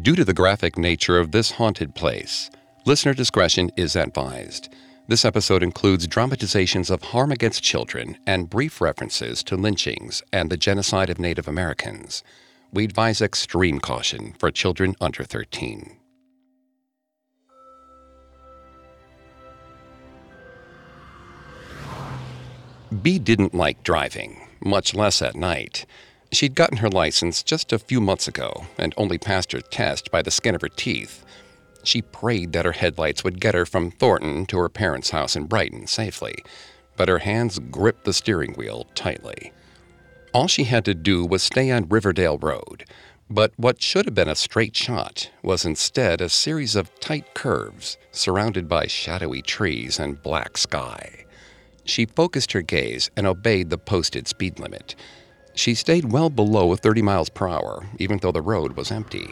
Due to the graphic nature of this haunted place, listener discretion is advised. This episode includes dramatizations of harm against children and brief references to lynchings and the genocide of Native Americans. We advise extreme caution for children under 13. Bee didn't like driving, much less at night. She'd gotten her license just a few months ago and only passed her test by the skin of her teeth. She prayed that her headlights would get her from Thornton to her parents' house in Brighton safely, but her hands gripped the steering wheel tightly. All she had to do was stay on Riverdale Road, but what should have been a straight shot was instead a series of tight curves surrounded by shadowy trees and black sky. She focused her gaze and obeyed the posted speed limit. She stayed well below 30 miles per hour, even though the road was empty.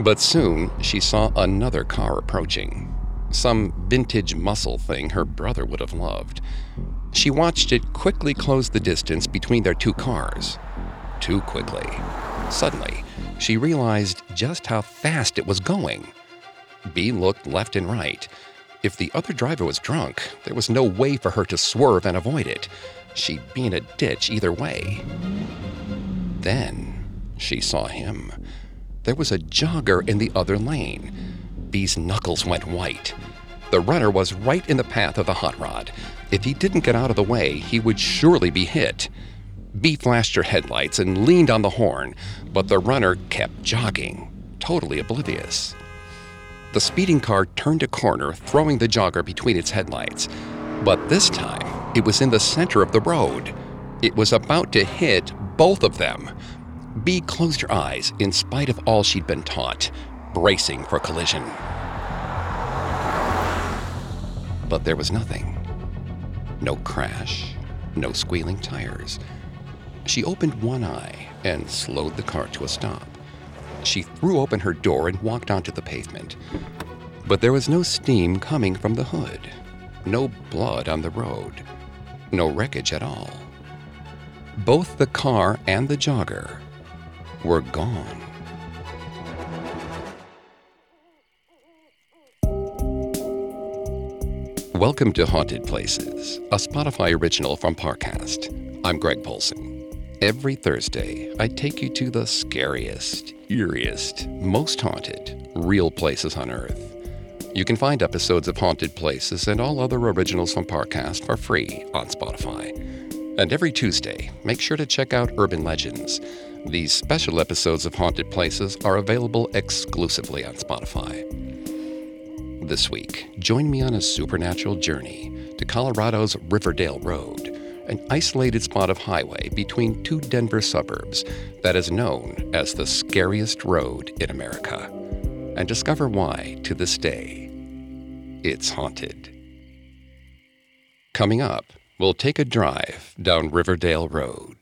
But soon she saw another car approaching. Some vintage muscle thing her brother would have loved. She watched it quickly close the distance between their two cars. Too quickly. Suddenly, she realized just how fast it was going. Bee looked left and right. If the other driver was drunk, there was no way for her to swerve and avoid it. She'd be in a ditch either way. Then she saw him. There was a jogger in the other lane. Bee's knuckles went white. The runner was right in the path of the hot rod. If he didn't get out of the way, he would surely be hit. Bee flashed her headlights and leaned on the horn, but the runner kept jogging, totally oblivious. The speeding car turned a corner, throwing the jogger between its headlights. But this time, it was in the center of the road. It was about to hit both of them. Bee closed her eyes in spite of all she'd been taught, bracing for collision. But there was nothing. No crash, no squealing tires. She opened one eye and slowed the car to a stop. She threw open her door and walked onto the pavement. But there was no steam coming from the hood, no blood on the road, no wreckage at all. Both the car and the jogger were gone. Welcome to Haunted Places, a Spotify original from Parcast. I'm Greg Polcyn. Every Thursday, I take you to the scariest, eeriest, most haunted, real places on Earth. You can find episodes of Haunted Places and all other originals from Parcast for free on Spotify. And every Tuesday, make sure to check out Urban Legends. These special episodes of Haunted Places are available exclusively on Spotify. This week, join me on a supernatural journey to Colorado's Riverdale Road an isolated spot of highway between two Denver suburbs that is known as the scariest road in America, and discover why, to this day, it's haunted. Coming up, we'll take a drive down Riverdale Road.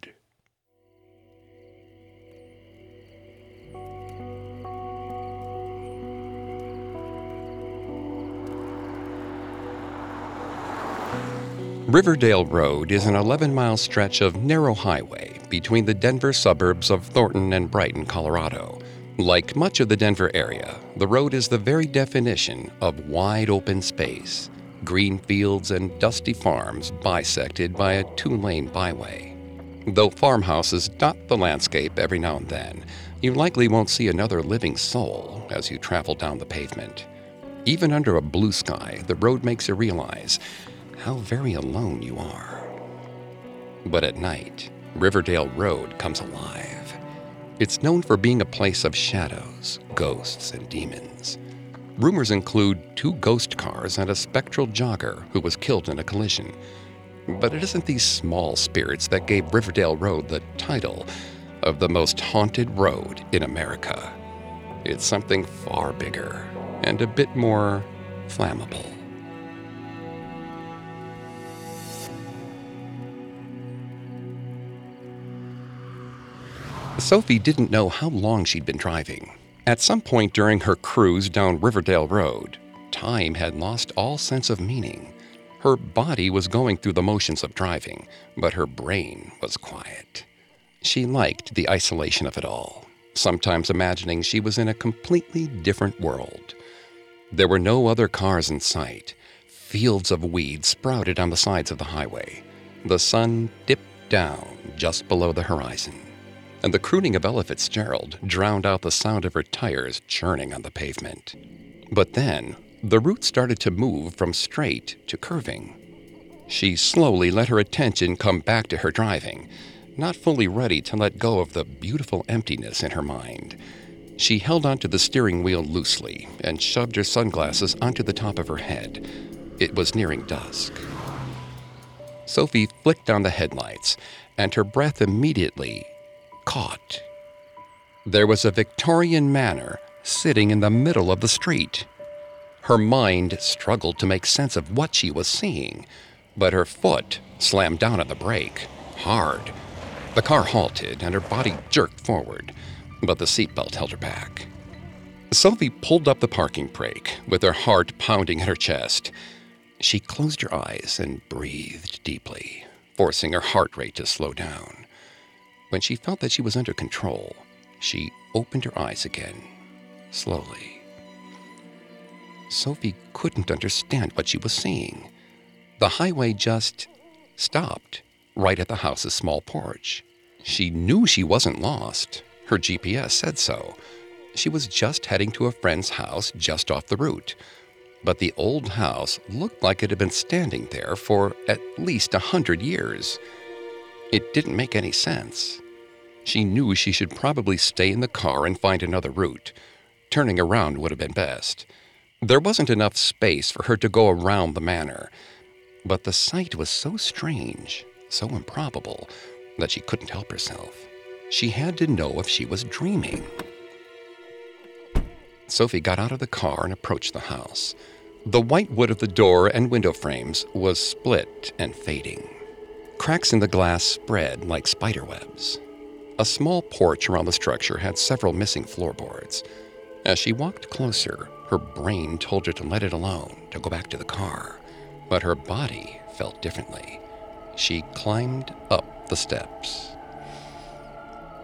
Riverdale Road is an 11 mile stretch of narrow highway between the Denver suburbs of Thornton and Brighton, Colorado. Like much of the Denver area, the road is the very definition of wide open space green fields and dusty farms bisected by a two lane byway. Though farmhouses dot the landscape every now and then, you likely won't see another living soul as you travel down the pavement. Even under a blue sky, the road makes you realize how very alone you are. But at night, Riverdale Road comes alive. It's known for being a place of shadows, ghosts, and demons. Rumors include two ghost cars and a spectral jogger who was killed in a collision. But it isn't these small spirits that gave Riverdale Road the title of the most haunted road in America. It's something far bigger and a bit more flammable. Sophie didn't know how long she'd been driving. At some point during her cruise down Riverdale Road, time had lost all sense of meaning. Her body was going through the motions of driving, but her brain was quiet. She liked the isolation of it all, sometimes imagining she was in a completely different world. There were no other cars in sight. Fields of weeds sprouted on the sides of the highway. The sun dipped down just below the horizon, and the crooning of Ella Fitzgerald drowned out the sound of her tires churning on the pavement. But then, the route started to move from straight to curving. She slowly let her attention come back to her driving, not fully ready to let go of the beautiful emptiness in her mind. She held onto the steering wheel loosely and shoved her sunglasses onto the top of her head. It was nearing dusk. Sophie flicked on the headlights, and her breath immediately caught. There was a Victorian manor sitting in the middle of the street. Her mind struggled to make sense of what she was seeing, but her foot slammed down on the brake, hard. The car halted and her body jerked forward, but the seatbelt held her back. Sophie pulled up the parking brake with her heart pounding in her chest. She closed her eyes and breathed deeply, forcing her heart rate to slow down. When she felt that she was under control, she opened her eyes again, slowly. Sophie couldn't understand what she was seeing. The highway just stopped right at the house's small porch. She knew she wasn't lost. Her GPS said so. She was just heading to a friend's house just off the route. But the old house looked like it had been standing there for at least a hundred years. It didn't make any sense. She knew she should probably stay in the car and find another route. Turning around would have been best. There wasn't enough space for her to go around the manor, but the sight was so strange, so improbable, that she couldn't help herself. She had to know if she was dreaming. Sophie got out of the car and approached the house. The white wood of the door and window frames was split and fading. Cracks in the glass spread like spider webs. A small porch around the structure had several missing floorboards. As she walked closer, her brain told her to let it alone, to go back to the car. But her body felt differently. She climbed up the steps.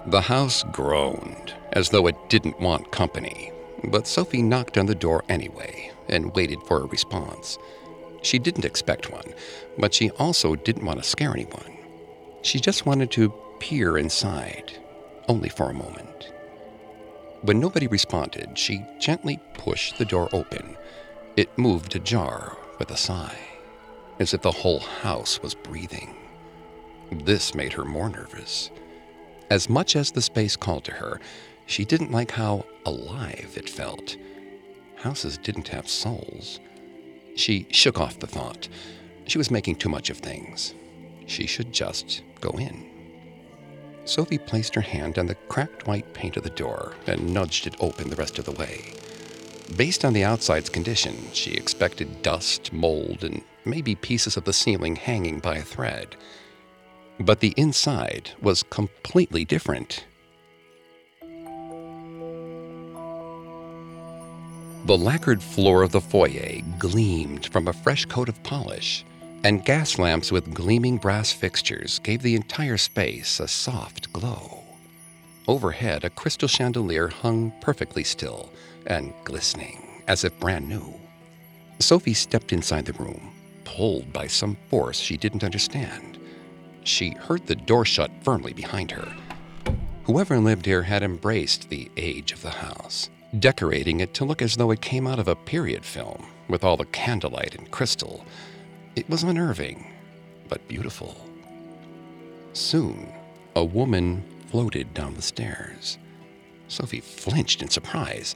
The house groaned, as though it didn't want company. But Sophie knocked on the door anyway and waited for a response. She didn't expect one, but she also didn't want to scare anyone. She just wanted to peer inside, only for a moment. When nobody responded, she gently pushed the door open. It moved ajar with a sigh, as if the whole house was breathing. This made her more nervous. As much as the space called to her, she didn't like how alive it felt. Houses didn't have souls. She shook off the thought. She was making too much of things. She should just go in. Sophie placed her hand on the cracked white paint of the door and nudged it open the rest of the way. Based on the outside's condition, she expected dust, mold, and maybe pieces of the ceiling hanging by a thread. But the inside was completely different. The lacquered floor of the foyer gleamed from a fresh coat of polish and gas lamps with gleaming brass fixtures gave the entire space a soft glow. Overhead, a crystal chandelier hung perfectly still and glistening, as if brand new. Sophie stepped inside the room, pulled by some force she didn't understand. She heard the door shut firmly behind her. Whoever lived here had embraced the age of the house, decorating it to look as though it came out of a period film, with all the candlelight and crystal it was unnerving, but beautiful. Soon, a woman floated down the stairs. Sophie flinched in surprise,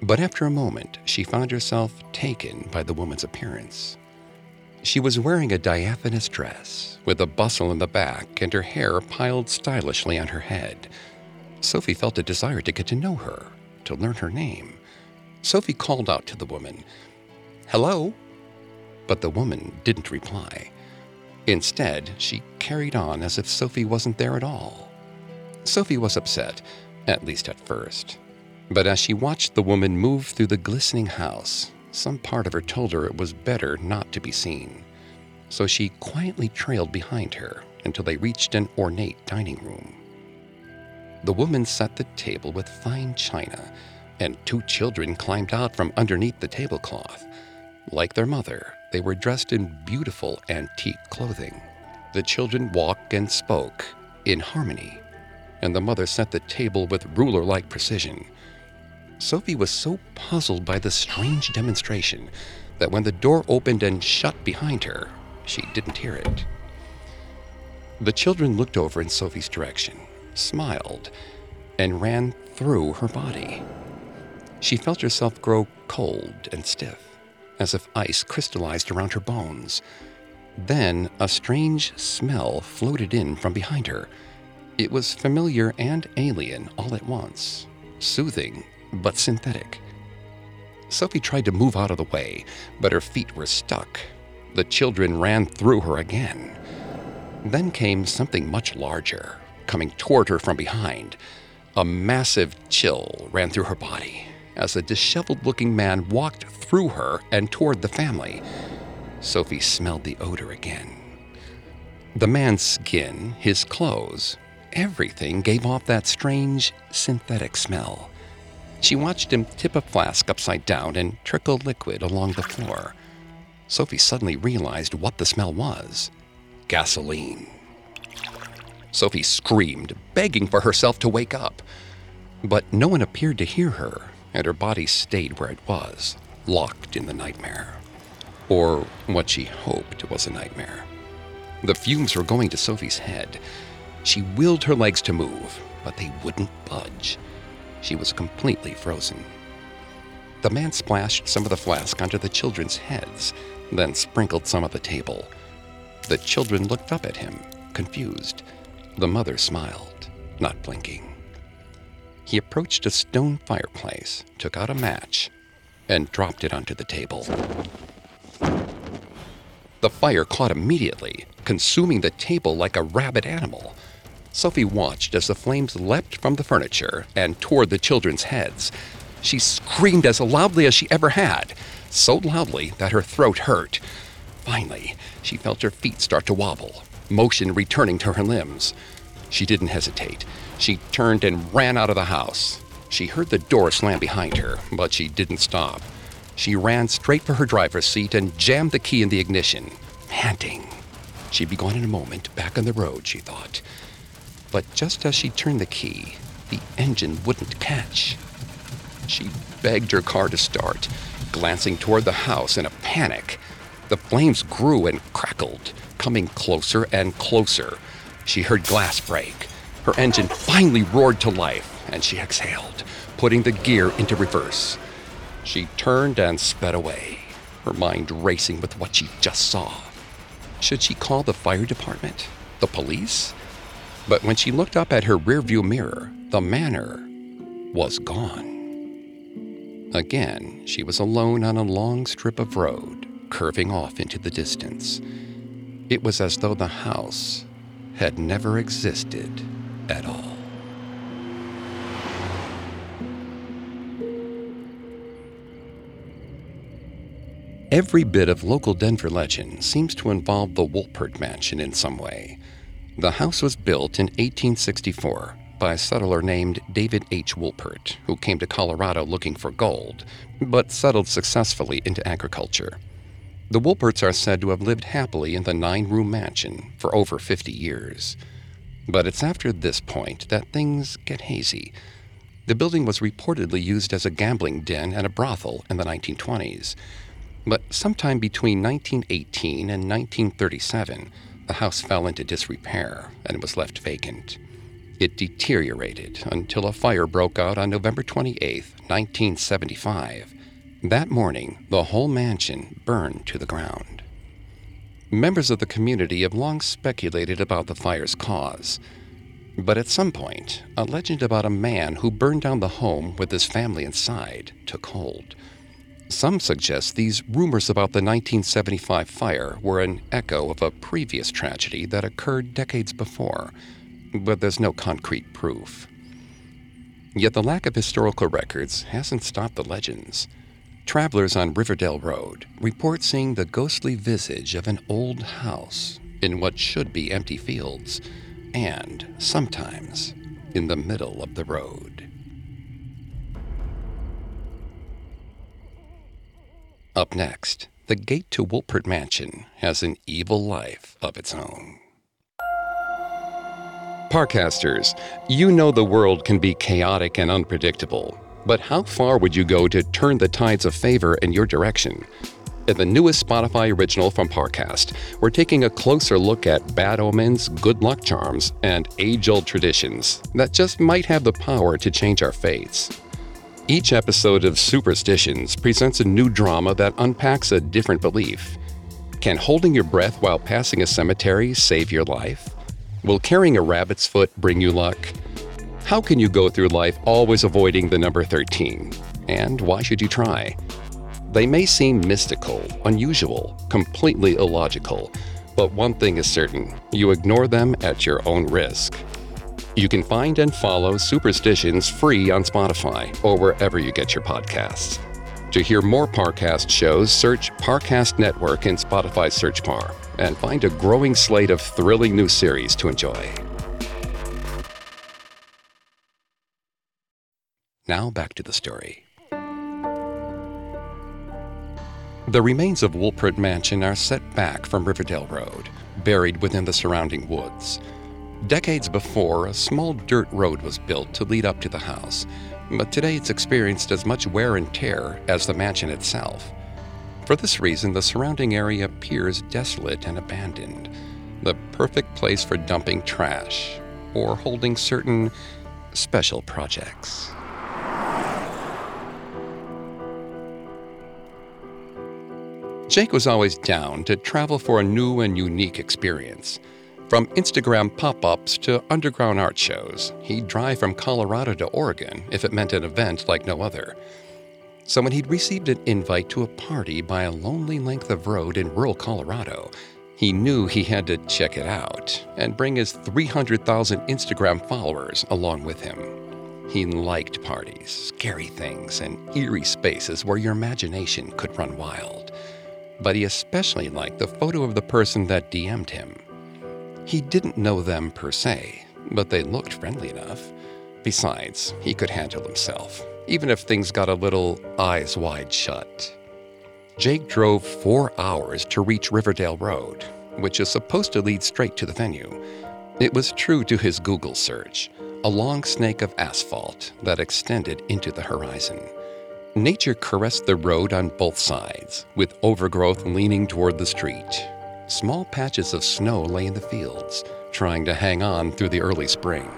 but after a moment, she found herself taken by the woman's appearance. She was wearing a diaphanous dress with a bustle in the back and her hair piled stylishly on her head. Sophie felt a desire to get to know her, to learn her name. Sophie called out to the woman, Hello? But the woman didn't reply. Instead, she carried on as if Sophie wasn't there at all. Sophie was upset, at least at first. But as she watched the woman move through the glistening house, some part of her told her it was better not to be seen. So she quietly trailed behind her until they reached an ornate dining room. The woman set the table with fine china, and two children climbed out from underneath the tablecloth. Like their mother, they were dressed in beautiful antique clothing. The children walked and spoke in harmony, and the mother set the table with ruler like precision. Sophie was so puzzled by the strange demonstration that when the door opened and shut behind her, she didn't hear it. The children looked over in Sophie's direction, smiled, and ran through her body. She felt herself grow cold and stiff, as if ice crystallized around her bones. Then a strange smell floated in from behind her. It was familiar and alien all at once, soothing but synthetic. Sophie tried to move out of the way, but her feet were stuck. The children ran through her again. Then came something much larger, coming toward her from behind. A massive chill ran through her body as a disheveled looking man walked through her and toward the family. Sophie smelled the odor again. The man's skin, his clothes, everything gave off that strange synthetic smell. She watched him tip a flask upside down and trickle liquid along the floor. Sophie suddenly realized what the smell was gasoline. Sophie screamed, begging for herself to wake up. But no one appeared to hear her, and her body stayed where it was, locked in the nightmare. Or what she hoped was a nightmare. The fumes were going to Sophie's head. She willed her legs to move, but they wouldn't budge. She was completely frozen. The man splashed some of the flask onto the children's heads, then sprinkled some on the table. The children looked up at him, confused. The mother smiled, not blinking. He approached a stone fireplace, took out a match, and dropped it onto the table. The fire caught immediately, consuming the table like a rabid animal. Sophie watched as the flames leapt from the furniture and toward the children's heads. She screamed as loudly as she ever had, so loudly that her throat hurt. Finally, she felt her feet start to wobble, motion returning to her limbs. She didn't hesitate. She turned and ran out of the house. She heard the door slam behind her, but she didn't stop. She ran straight for her driver's seat and jammed the key in the ignition, panting. She'd be gone in a moment, back on the road, she thought. But just as she turned the key, the engine wouldn't catch. She begged her car to start, glancing toward the house in a panic. The flames grew and crackled, coming closer and closer. She heard glass break. Her engine finally roared to life, and she exhaled, putting the gear into reverse. She turned and sped away, her mind racing with what she just saw. Should she call the fire department? The police? But when she looked up at her rearview mirror, the manor was gone. Again, she was alone on a long strip of road, curving off into the distance. It was as though the house had never existed at all. Every bit of local Denver legend seems to involve the Wolpert Mansion in some way. The house was built in 1864 by a settler named David H. Wolpert, who came to Colorado looking for gold, but settled successfully into agriculture. The Wolperts are said to have lived happily in the nine room mansion for over 50 years. But it's after this point that things get hazy. The building was reportedly used as a gambling den and a brothel in the 1920s. But sometime between 1918 and 1937, the house fell into disrepair and was left vacant. It deteriorated until a fire broke out on November 28, 1975. That morning, the whole mansion burned to the ground. Members of the community have long speculated about the fire's cause. But at some point, a legend about a man who burned down the home with his family inside took hold. Some suggest these rumors about the 1975 fire were an echo of a previous tragedy that occurred decades before, but there's no concrete proof. Yet the lack of historical records hasn't stopped the legends. Travelers on Riverdale Road report seeing the ghostly visage of an old house in what should be empty fields, and sometimes in the middle of the road. Up next, the gate to Wolpert Mansion has an evil life of its own. Parcasters, you know the world can be chaotic and unpredictable, but how far would you go to turn the tides of favor in your direction? In the newest Spotify original from Parcast, we're taking a closer look at bad omens, good luck charms, and age old traditions that just might have the power to change our fates. Each episode of Superstitions presents a new drama that unpacks a different belief. Can holding your breath while passing a cemetery save your life? Will carrying a rabbit's foot bring you luck? How can you go through life always avoiding the number 13? And why should you try? They may seem mystical, unusual, completely illogical, but one thing is certain you ignore them at your own risk. You can find and follow Superstitions free on Spotify or wherever you get your podcasts. To hear more Parcast shows, search Parcast Network in Spotify search bar and find a growing slate of thrilling new series to enjoy. Now back to the story. The remains of Wolpert Mansion are set back from Riverdale Road, buried within the surrounding woods. Decades before, a small dirt road was built to lead up to the house, but today it's experienced as much wear and tear as the mansion itself. For this reason, the surrounding area appears desolate and abandoned, the perfect place for dumping trash or holding certain special projects. Jake was always down to travel for a new and unique experience. From Instagram pop ups to underground art shows, he'd drive from Colorado to Oregon if it meant an event like no other. So when he'd received an invite to a party by a lonely length of road in rural Colorado, he knew he had to check it out and bring his 300,000 Instagram followers along with him. He liked parties, scary things, and eerie spaces where your imagination could run wild. But he especially liked the photo of the person that DM'd him. He didn't know them per se, but they looked friendly enough. Besides, he could handle himself, even if things got a little eyes wide shut. Jake drove four hours to reach Riverdale Road, which is supposed to lead straight to the venue. It was true to his Google search a long snake of asphalt that extended into the horizon. Nature caressed the road on both sides, with overgrowth leaning toward the street, small patches of snow lay in the fields, trying to hang on through the early spring.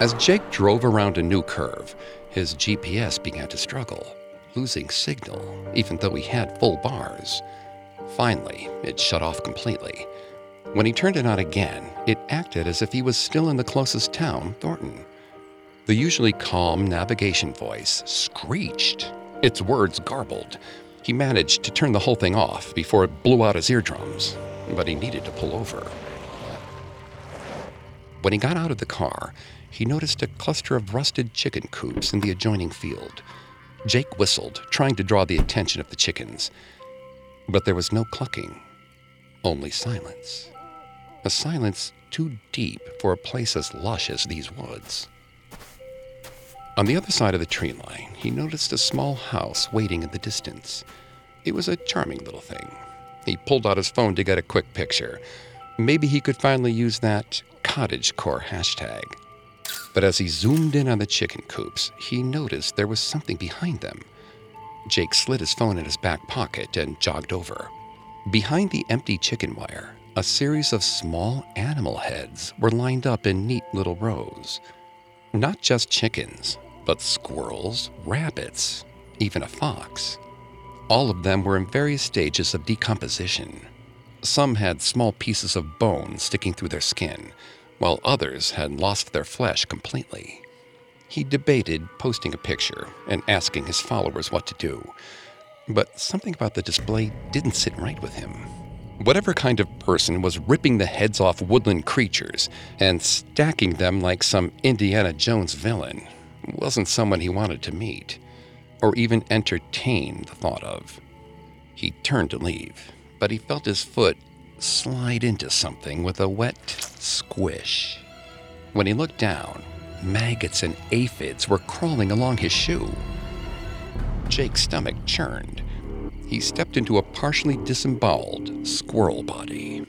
As Jake drove around a new curve, his GPS began to struggle, losing signal even though he had full bars. Finally, it shut off completely. When he turned it on again, it acted as if he was still in the closest town, Thornton. The usually calm navigation voice screeched, its words garbled, he managed to turn the whole thing off before it blew out his eardrums, but he needed to pull over. When he got out of the car, he noticed a cluster of rusted chicken coops in the adjoining field. Jake whistled, trying to draw the attention of the chickens. But there was no clucking, only silence. A silence too deep for a place as lush as these woods. On the other side of the tree line, he noticed a small house waiting in the distance. It was a charming little thing. He pulled out his phone to get a quick picture. Maybe he could finally use that cottagecore hashtag. But as he zoomed in on the chicken coops, he noticed there was something behind them. Jake slid his phone in his back pocket and jogged over. Behind the empty chicken wire, a series of small animal heads were lined up in neat little rows. Not just chickens, but squirrels, rabbits, even a fox. All of them were in various stages of decomposition. Some had small pieces of bone sticking through their skin, while others had lost their flesh completely. He debated posting a picture and asking his followers what to do, but something about the display didn't sit right with him. Whatever kind of person was ripping the heads off woodland creatures and stacking them like some Indiana Jones villain wasn't someone he wanted to meet, or even entertain the thought of. He turned to leave, but he felt his foot slide into something with a wet squish. When he looked down, maggots and aphids were crawling along his shoe. Jake's stomach churned. He stepped into a partially disemboweled squirrel body.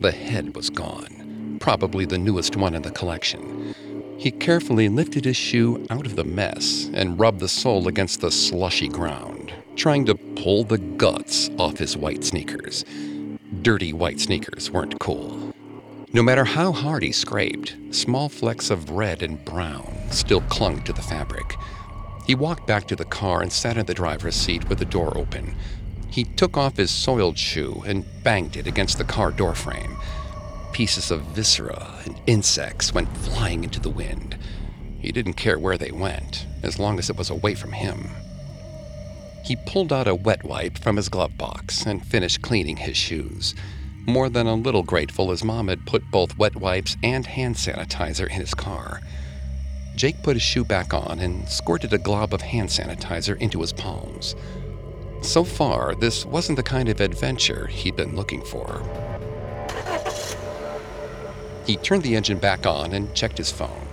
The head was gone, probably the newest one in the collection. He carefully lifted his shoe out of the mess and rubbed the sole against the slushy ground, trying to pull the guts off his white sneakers. Dirty white sneakers weren't cool. No matter how hard he scraped, small flecks of red and brown still clung to the fabric. He walked back to the car and sat in the driver's seat with the door open. He took off his soiled shoe and banged it against the car doorframe. Pieces of viscera and insects went flying into the wind. He didn't care where they went, as long as it was away from him. He pulled out a wet wipe from his glove box and finished cleaning his shoes more than a little grateful his mom had put both wet wipes and hand sanitizer in his car. Jake put his shoe back on and squirted a glob of hand sanitizer into his palms. So far, this wasn't the kind of adventure he'd been looking for. He turned the engine back on and checked his phone.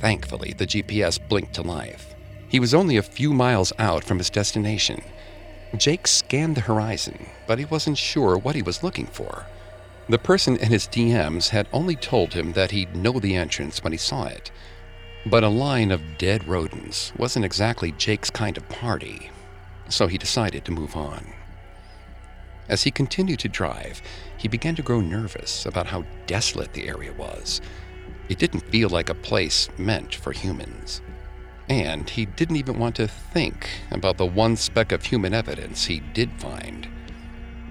Thankfully, the GPS blinked to life. He was only a few miles out from his destination Jake scanned the horizon, but he wasn't sure what he was looking for. The person in his DMs had only told him that he'd know the entrance when he saw it. But a line of dead rodents wasn't exactly Jake's kind of party, so he decided to move on. As he continued to drive, he began to grow nervous about how desolate the area was. It didn't feel like a place meant for humans. And he didn't even want to think about the one speck of human evidence he did find.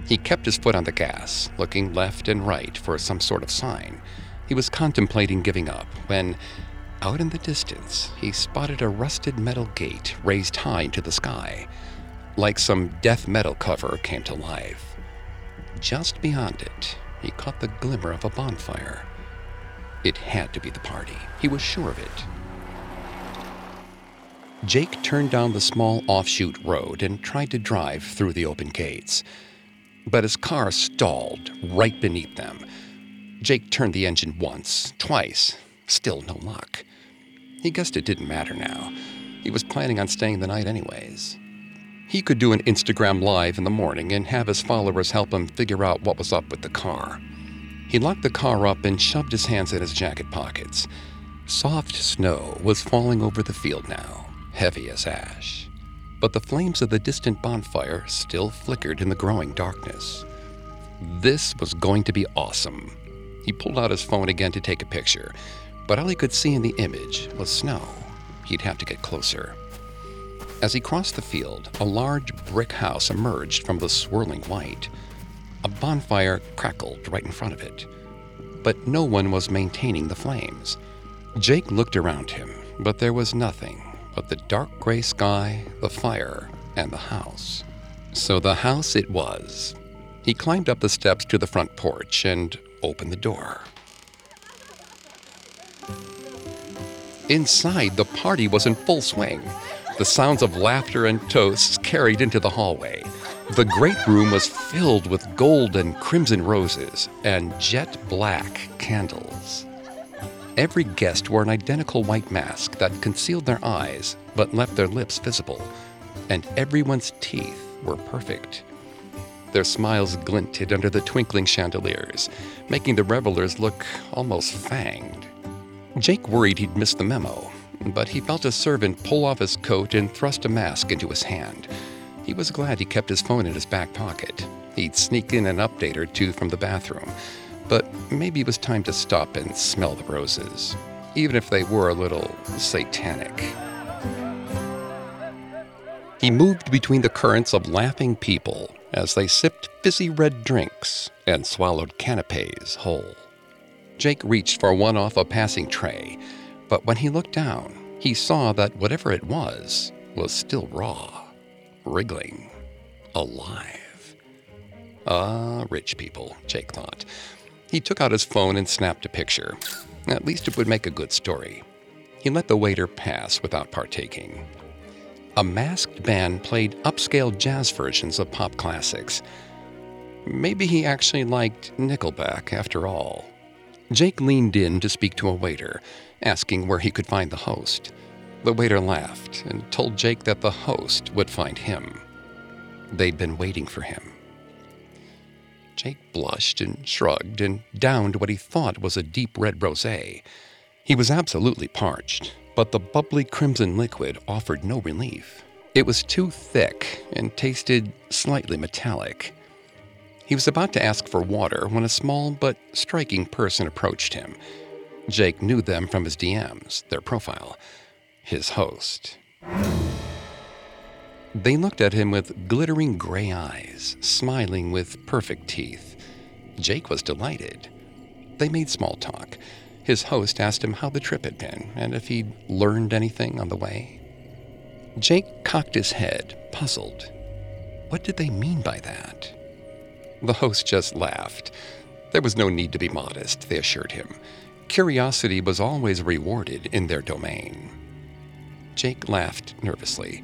He kept his foot on the gas, looking left and right for some sort of sign. He was contemplating giving up when, out in the distance, he spotted a rusted metal gate raised high into the sky. Like some death metal cover came to life. Just beyond it, he caught the glimmer of a bonfire. It had to be the party. He was sure of it. Jake turned down the small offshoot road and tried to drive through the open gates. But his car stalled right beneath them. Jake turned the engine once, twice, still no luck. He guessed it didn't matter now. He was planning on staying the night anyways. He could do an Instagram live in the morning and have his followers help him figure out what was up with the car. He locked the car up and shoved his hands in his jacket pockets. Soft snow was falling over the field now heavy as ash. But the flames of the distant bonfire still flickered in the growing darkness. This was going to be awesome. He pulled out his phone again to take a picture, but all he could see in the image was snow. He'd have to get closer. As he crossed the field, a large brick house emerged from the swirling white. A bonfire crackled right in front of it, but no one was maintaining the flames. Jake looked around him, but there was nothing but the dark gray sky, the fire, and the house. So the house it was. He climbed up the steps to the front porch and opened the door. Inside, the party was in full swing. The sounds of laughter and toasts carried into the hallway. The great room was filled with gold and crimson roses and jet black candles. Every guest wore an identical white mask that concealed their eyes but left their lips visible, and everyone's teeth were perfect. Their smiles glinted under the twinkling chandeliers, making the revelers look almost fanged. Jake worried he'd missed the memo, but he felt a servant pull off his coat and thrust a mask into his hand. He was glad he kept his phone in his back pocket. He'd sneak in an update or two from the bathroom, but maybe it was time to stop and smell the roses, even if they were a little satanic. He moved between the currents of laughing people as they sipped fizzy red drinks and swallowed canapes whole. Jake reached for one off a passing tray, but when he looked down, he saw that whatever it was was still raw, wriggling, alive. Ah, rich people, Jake thought. He took out his phone and snapped a picture. At least it would make a good story. He let the waiter pass without partaking. A masked band played upscale jazz versions of pop classics. Maybe he actually liked Nickelback after all. Jake leaned in to speak to a waiter, asking where he could find the host. The waiter laughed and told Jake that the host would find him. They'd been waiting for him. Jake blushed and shrugged and downed what he thought was a deep red rose. He was absolutely parched, but the bubbly crimson liquid offered no relief. It was too thick and tasted slightly metallic. He was about to ask for water when a small but striking person approached him. Jake knew them from his DMs, their profile. His host. They looked at him with glittering gray eyes, smiling with perfect teeth. Jake was delighted. They made small talk. His host asked him how the trip had been and if he'd learned anything on the way. Jake cocked his head, puzzled. What did they mean by that? The host just laughed. There was no need to be modest, they assured him. Curiosity was always rewarded in their domain. Jake laughed nervously.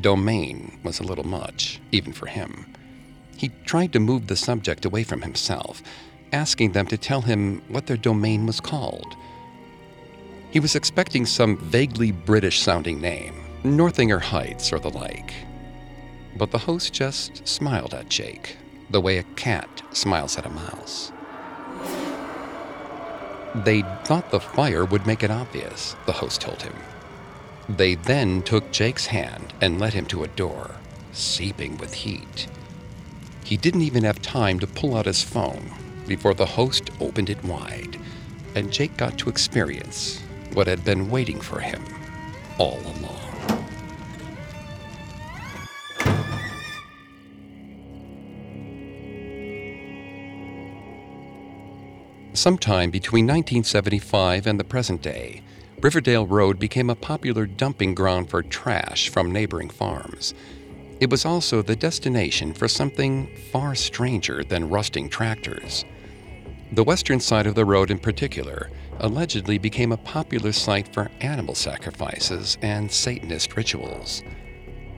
Domain was a little much, even for him. He tried to move the subject away from himself, asking them to tell him what their domain was called. He was expecting some vaguely British sounding name, Northinger Heights or the like. But the host just smiled at Jake, the way a cat smiles at a mouse. They thought the fire would make it obvious, the host told him. They then took Jake's hand and led him to a door, seeping with heat. He didn't even have time to pull out his phone before the host opened it wide, and Jake got to experience what had been waiting for him all along. Sometime between 1975 and the present day, Riverdale Road became a popular dumping ground for trash from neighboring farms. It was also the destination for something far stranger than rusting tractors. The western side of the road, in particular, allegedly became a popular site for animal sacrifices and Satanist rituals.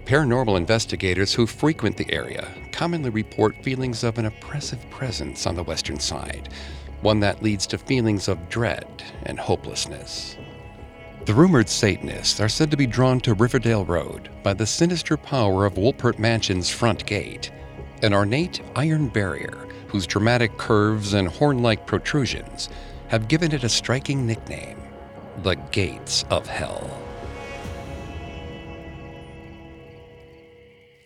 Paranormal investigators who frequent the area commonly report feelings of an oppressive presence on the western side, one that leads to feelings of dread and hopelessness. The rumored Satanists are said to be drawn to Riverdale Road by the sinister power of Wolpert Mansion's front gate, an ornate iron barrier whose dramatic curves and horn like protrusions have given it a striking nickname the Gates of Hell.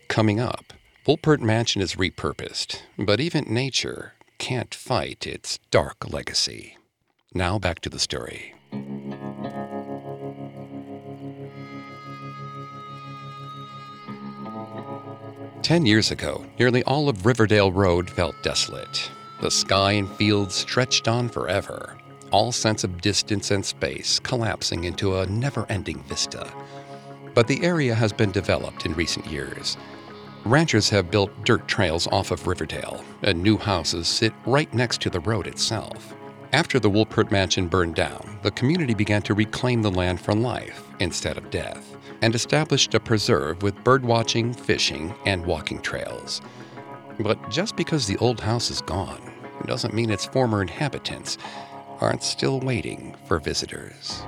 Coming up, Wolpert Mansion is repurposed, but even nature can't fight its dark legacy. Now back to the story. Ten years ago, nearly all of Riverdale Road felt desolate. The sky and fields stretched on forever, all sense of distance and space collapsing into a never ending vista. But the area has been developed in recent years, Ranchers have built dirt trails off of Riverdale, and new houses sit right next to the road itself. After the Wolpert Mansion burned down, the community began to reclaim the land for life instead of death, and established a preserve with birdwatching, fishing, and walking trails. But just because the old house is gone doesn't mean its former inhabitants aren't still waiting for visitors.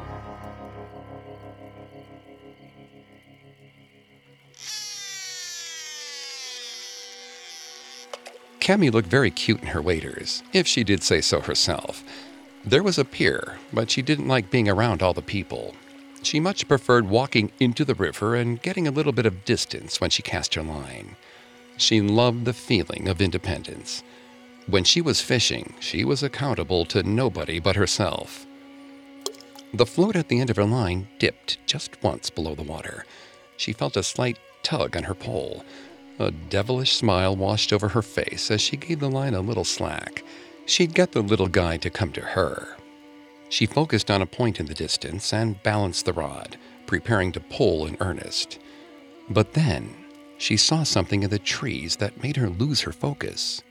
Cammy looked very cute in her waders, if she did say so herself. There was a pier, but she didn't like being around all the people. She much preferred walking into the river and getting a little bit of distance when she cast her line. She loved the feeling of independence. When she was fishing, she was accountable to nobody but herself. The float at the end of her line dipped just once below the water. She felt a slight tug on her pole. A devilish smile washed over her face as she gave the line a little slack. She'd get the little guy to come to her. She focused on a point in the distance and balanced the rod, preparing to pull in earnest. But then she saw something in the trees that made her lose her focus.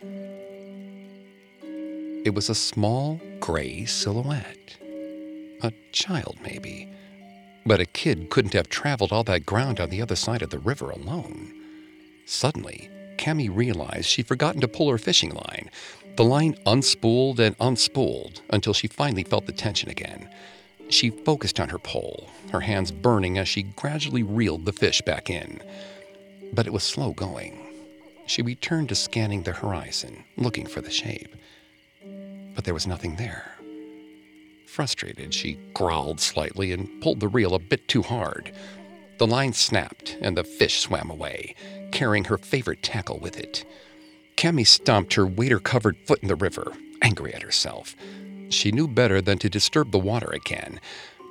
It was a small gray silhouette. A child, maybe. But a kid couldn't have traveled all that ground on the other side of the river alone. Suddenly, Cammy realized she'd forgotten to pull her fishing line. The line unspooled and unspooled until she finally felt the tension again. She focused on her pole, her hands burning as she gradually reeled the fish back in. But it was slow going. She returned to scanning the horizon, looking for the shape. But there was nothing there. Frustrated, she growled slightly and pulled the reel a bit too hard. The line snapped and the fish swam away, carrying her favorite tackle with it. Cami stomped her wader covered foot in the river, angry at herself. She knew better than to disturb the water again,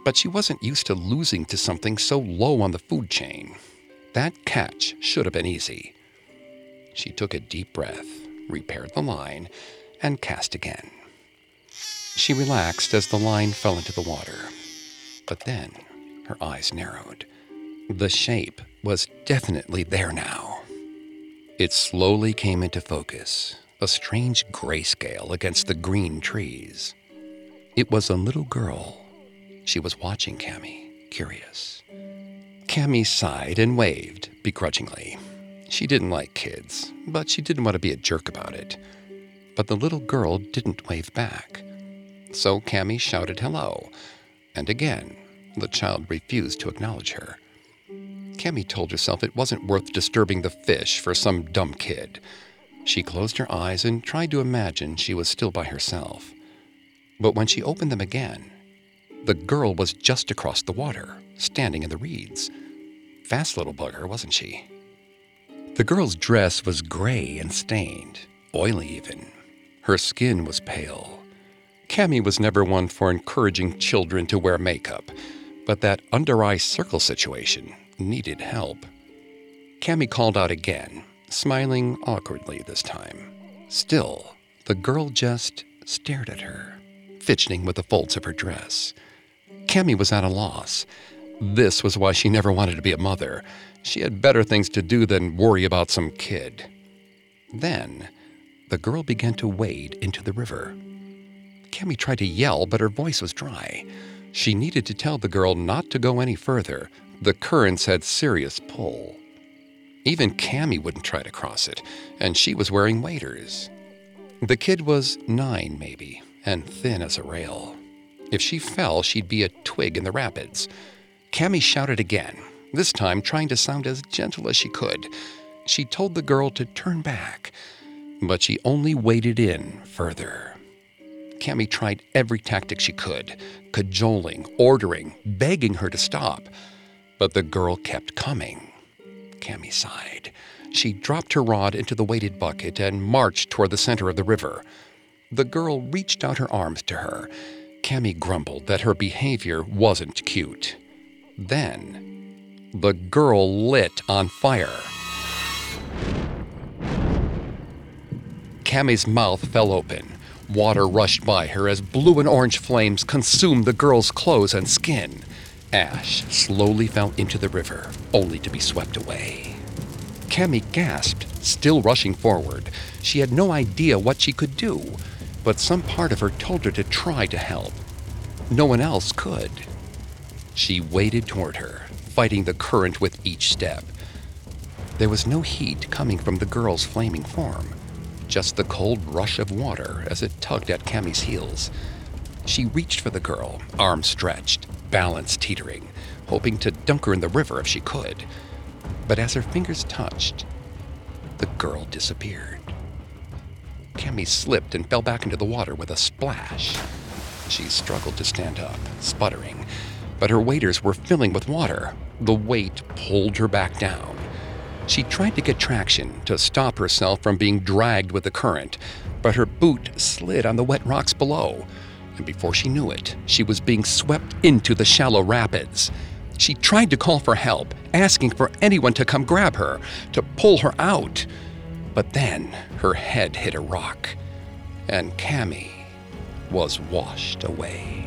but she wasn't used to losing to something so low on the food chain. That catch should have been easy. She took a deep breath, repaired the line, and cast again. She relaxed as the line fell into the water. But then her eyes narrowed. The shape was definitely there now. It slowly came into focus, a strange grayscale against the green trees. It was a little girl. She was watching Cami, curious. Cami sighed and waved begrudgingly. She didn't like kids, but she didn't want to be a jerk about it. But the little girl didn't wave back. So Cami shouted hello, and again, the child refused to acknowledge her. Cami told herself it wasn't worth disturbing the fish for some dumb kid. She closed her eyes and tried to imagine she was still by herself. But when she opened them again, the girl was just across the water, standing in the reeds. Fast little bugger, wasn't she? The girl's dress was gray and stained, oily even. Her skin was pale. Cami was never one for encouraging children to wear makeup, but that under eye circle situation needed help. Cami called out again, smiling awkwardly this time. Still, the girl just stared at her, fidgeting with the folds of her dress. Cami was at a loss. This was why she never wanted to be a mother. She had better things to do than worry about some kid. Then, the girl began to wade into the river. Cami tried to yell, but her voice was dry. She needed to tell the girl not to go any further, the currents had serious pull. Even Cami wouldn't try to cross it, and she was wearing waders. The kid was nine, maybe, and thin as a rail. If she fell, she'd be a twig in the rapids. Cami shouted again, this time trying to sound as gentle as she could. She told the girl to turn back, but she only waded in further. Cami tried every tactic she could, cajoling, ordering, begging her to stop. But the girl kept coming. Cami sighed. She dropped her rod into the weighted bucket and marched toward the center of the river. The girl reached out her arms to her. Cami grumbled that her behavior wasn't cute. Then, the girl lit on fire. Cami's mouth fell open. Water rushed by her as blue and orange flames consumed the girl's clothes and skin. Ash slowly fell into the river, only to be swept away. Cami gasped, still rushing forward. She had no idea what she could do, but some part of her told her to try to help. No one else could. She waded toward her, fighting the current with each step. There was no heat coming from the girl's flaming form, just the cold rush of water as it tugged at Cami's heels. She reached for the girl, arms stretched, balance teetering, hoping to dunk her in the river if she could. But as her fingers touched, the girl disappeared. Cami slipped and fell back into the water with a splash. She struggled to stand up, sputtering, but her waders were filling with water. The weight pulled her back down. She tried to get traction to stop herself from being dragged with the current, but her boot slid on the wet rocks below and before she knew it, she was being swept into the shallow rapids. She tried to call for help, asking for anyone to come grab her, to pull her out. But then her head hit a rock, and Cami was washed away.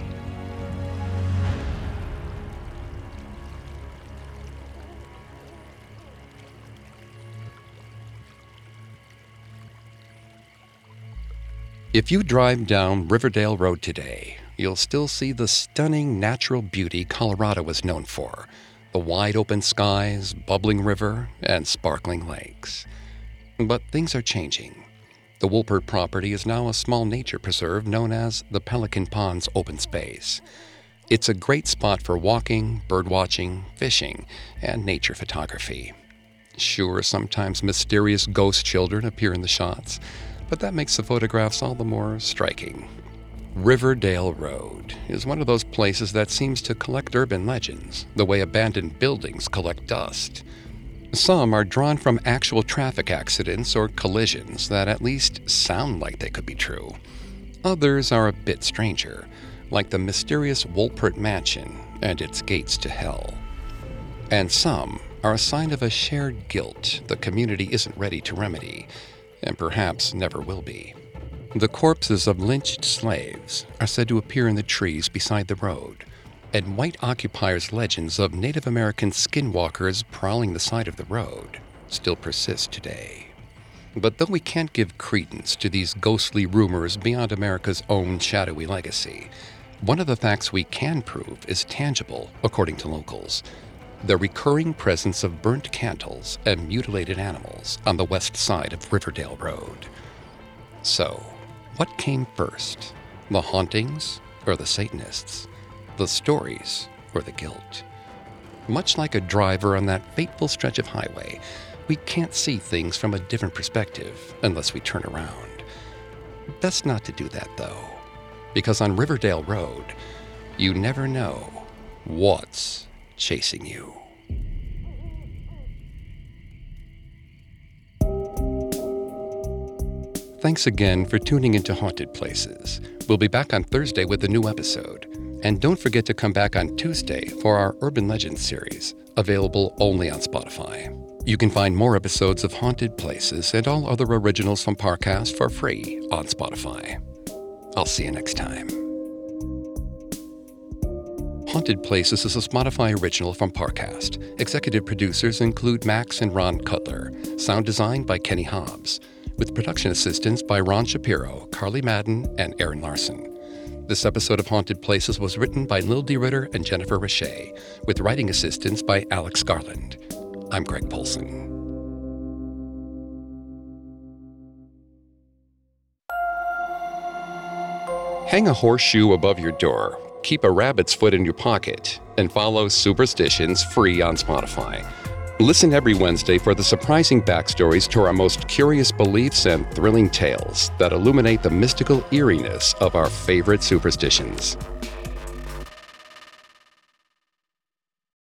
If you drive down Riverdale Road today, you'll still see the stunning natural beauty Colorado is known for the wide open skies, bubbling river, and sparkling lakes. But things are changing. The Wolpert property is now a small nature preserve known as the Pelican Ponds Open Space. It's a great spot for walking, birdwatching, fishing, and nature photography. Sure, sometimes mysterious ghost children appear in the shots, but that makes the photographs all the more striking. Riverdale Road is one of those places that seems to collect urban legends, the way abandoned buildings collect dust. Some are drawn from actual traffic accidents or collisions that at least sound like they could be true. Others are a bit stranger, like the mysterious Wolpert Mansion and its gates to hell. And some are a sign of a shared guilt the community isn't ready to remedy, and perhaps never will be. The corpses of lynched slaves are said to appear in the trees beside the road, and white occupiers' legends of Native American skinwalkers prowling the side of the road still persist today. But though we can't give credence to these ghostly rumors beyond America's own shadowy legacy, one of the facts we can prove is tangible, according to locals the recurring presence of burnt candles and mutilated animals on the west side of Riverdale Road. So, what came first? The hauntings or the Satanists? The stories or the guilt? Much like a driver on that fateful stretch of highway, we can't see things from a different perspective unless we turn around. Best not to do that, though, because on Riverdale Road, you never know what's chasing you. Thanks again for tuning into Haunted Places. We'll be back on Thursday with a new episode. And don't forget to come back on Tuesday for our Urban Legends series, available only on Spotify. You can find more episodes of Haunted Places and all other originals from Parcast for free on Spotify. I'll see you next time. Haunted Places is a Spotify original from Parcast. Executive producers include Max and Ron Cutler. Sound design by Kenny Hobbs. With production assistance by Ron Shapiro, Carly Madden, and Aaron Larson. This episode of Haunted Places was written by Lil D. Ritter and Jennifer Richey, with writing assistance by Alex Garland. I'm Greg Polcyn. Hang a horseshoe above your door keep a rabbit's foot in your pocket, and follow Superstitions free on Spotify. Listen every Wednesday for the surprising backstories to our most curious beliefs and thrilling tales that illuminate the mystical eeriness of our favorite superstitions.